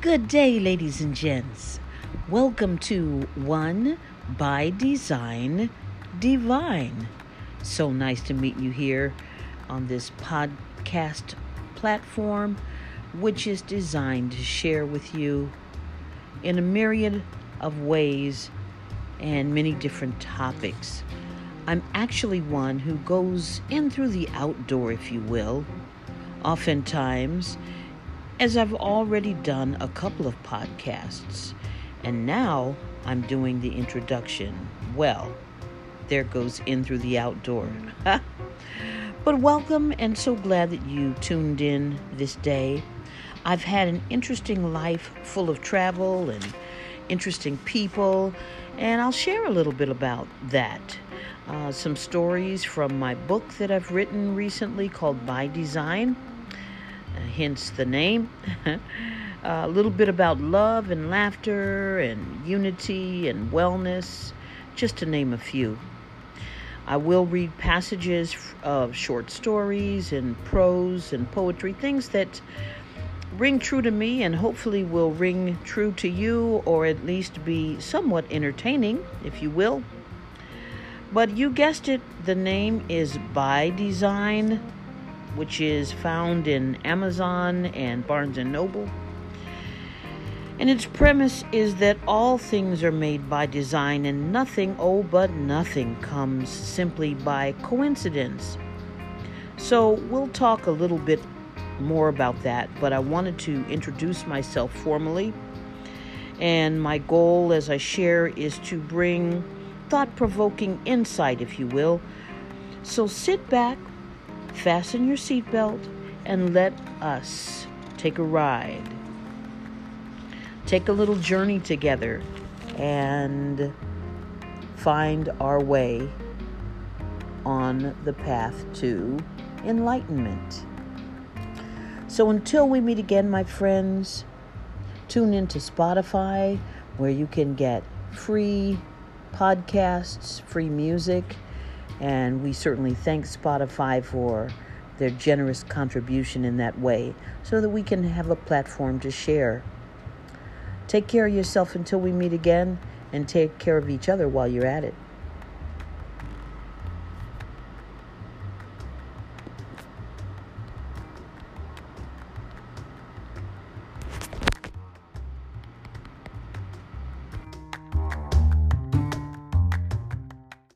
Good day, ladies and gents. Welcome to One by Design Divine. So nice to meet you here on this podcast platform, which is designed to share with you in a myriad of ways and many different topics. I'm actually one who goes in through the outdoor, if you will, oftentimes as I've already done a couple of podcasts, and now I'm doing the introduction. Well, there goes in through the outdoor. but welcome, and so glad that you tuned in this day. I've had an interesting life full of travel and interesting people, and I'll share a little bit about that. Uh, some stories from my book that I've written recently called By Design Uh, hence the name. Uh, a little bit about love and laughter and unity and wellness, just to name a few. I will read passages of short stories and prose and poetry, things that ring true to me and hopefully will ring true to you or at least be somewhat entertaining, if you will. But you guessed it, the name is By Design which is found in Amazon and Barnes and Noble. And its premise is that all things are made by design and nothing, oh, but nothing, comes simply by coincidence. So we'll talk a little bit more about that, but I wanted to introduce myself formally. And my goal, as I share, is to bring thought provoking insight, if you will. So sit back, fasten your seatbelt, and let us take a ride. Take a little journey together and find our way on the path to enlightenment. So until we meet again, my friends, tune into Spotify where you can get free podcasts, free music and we certainly thank Spotify for their generous contribution in that way so that we can have a platform to share. Take care of yourself until we meet again and take care of each other while you're at it.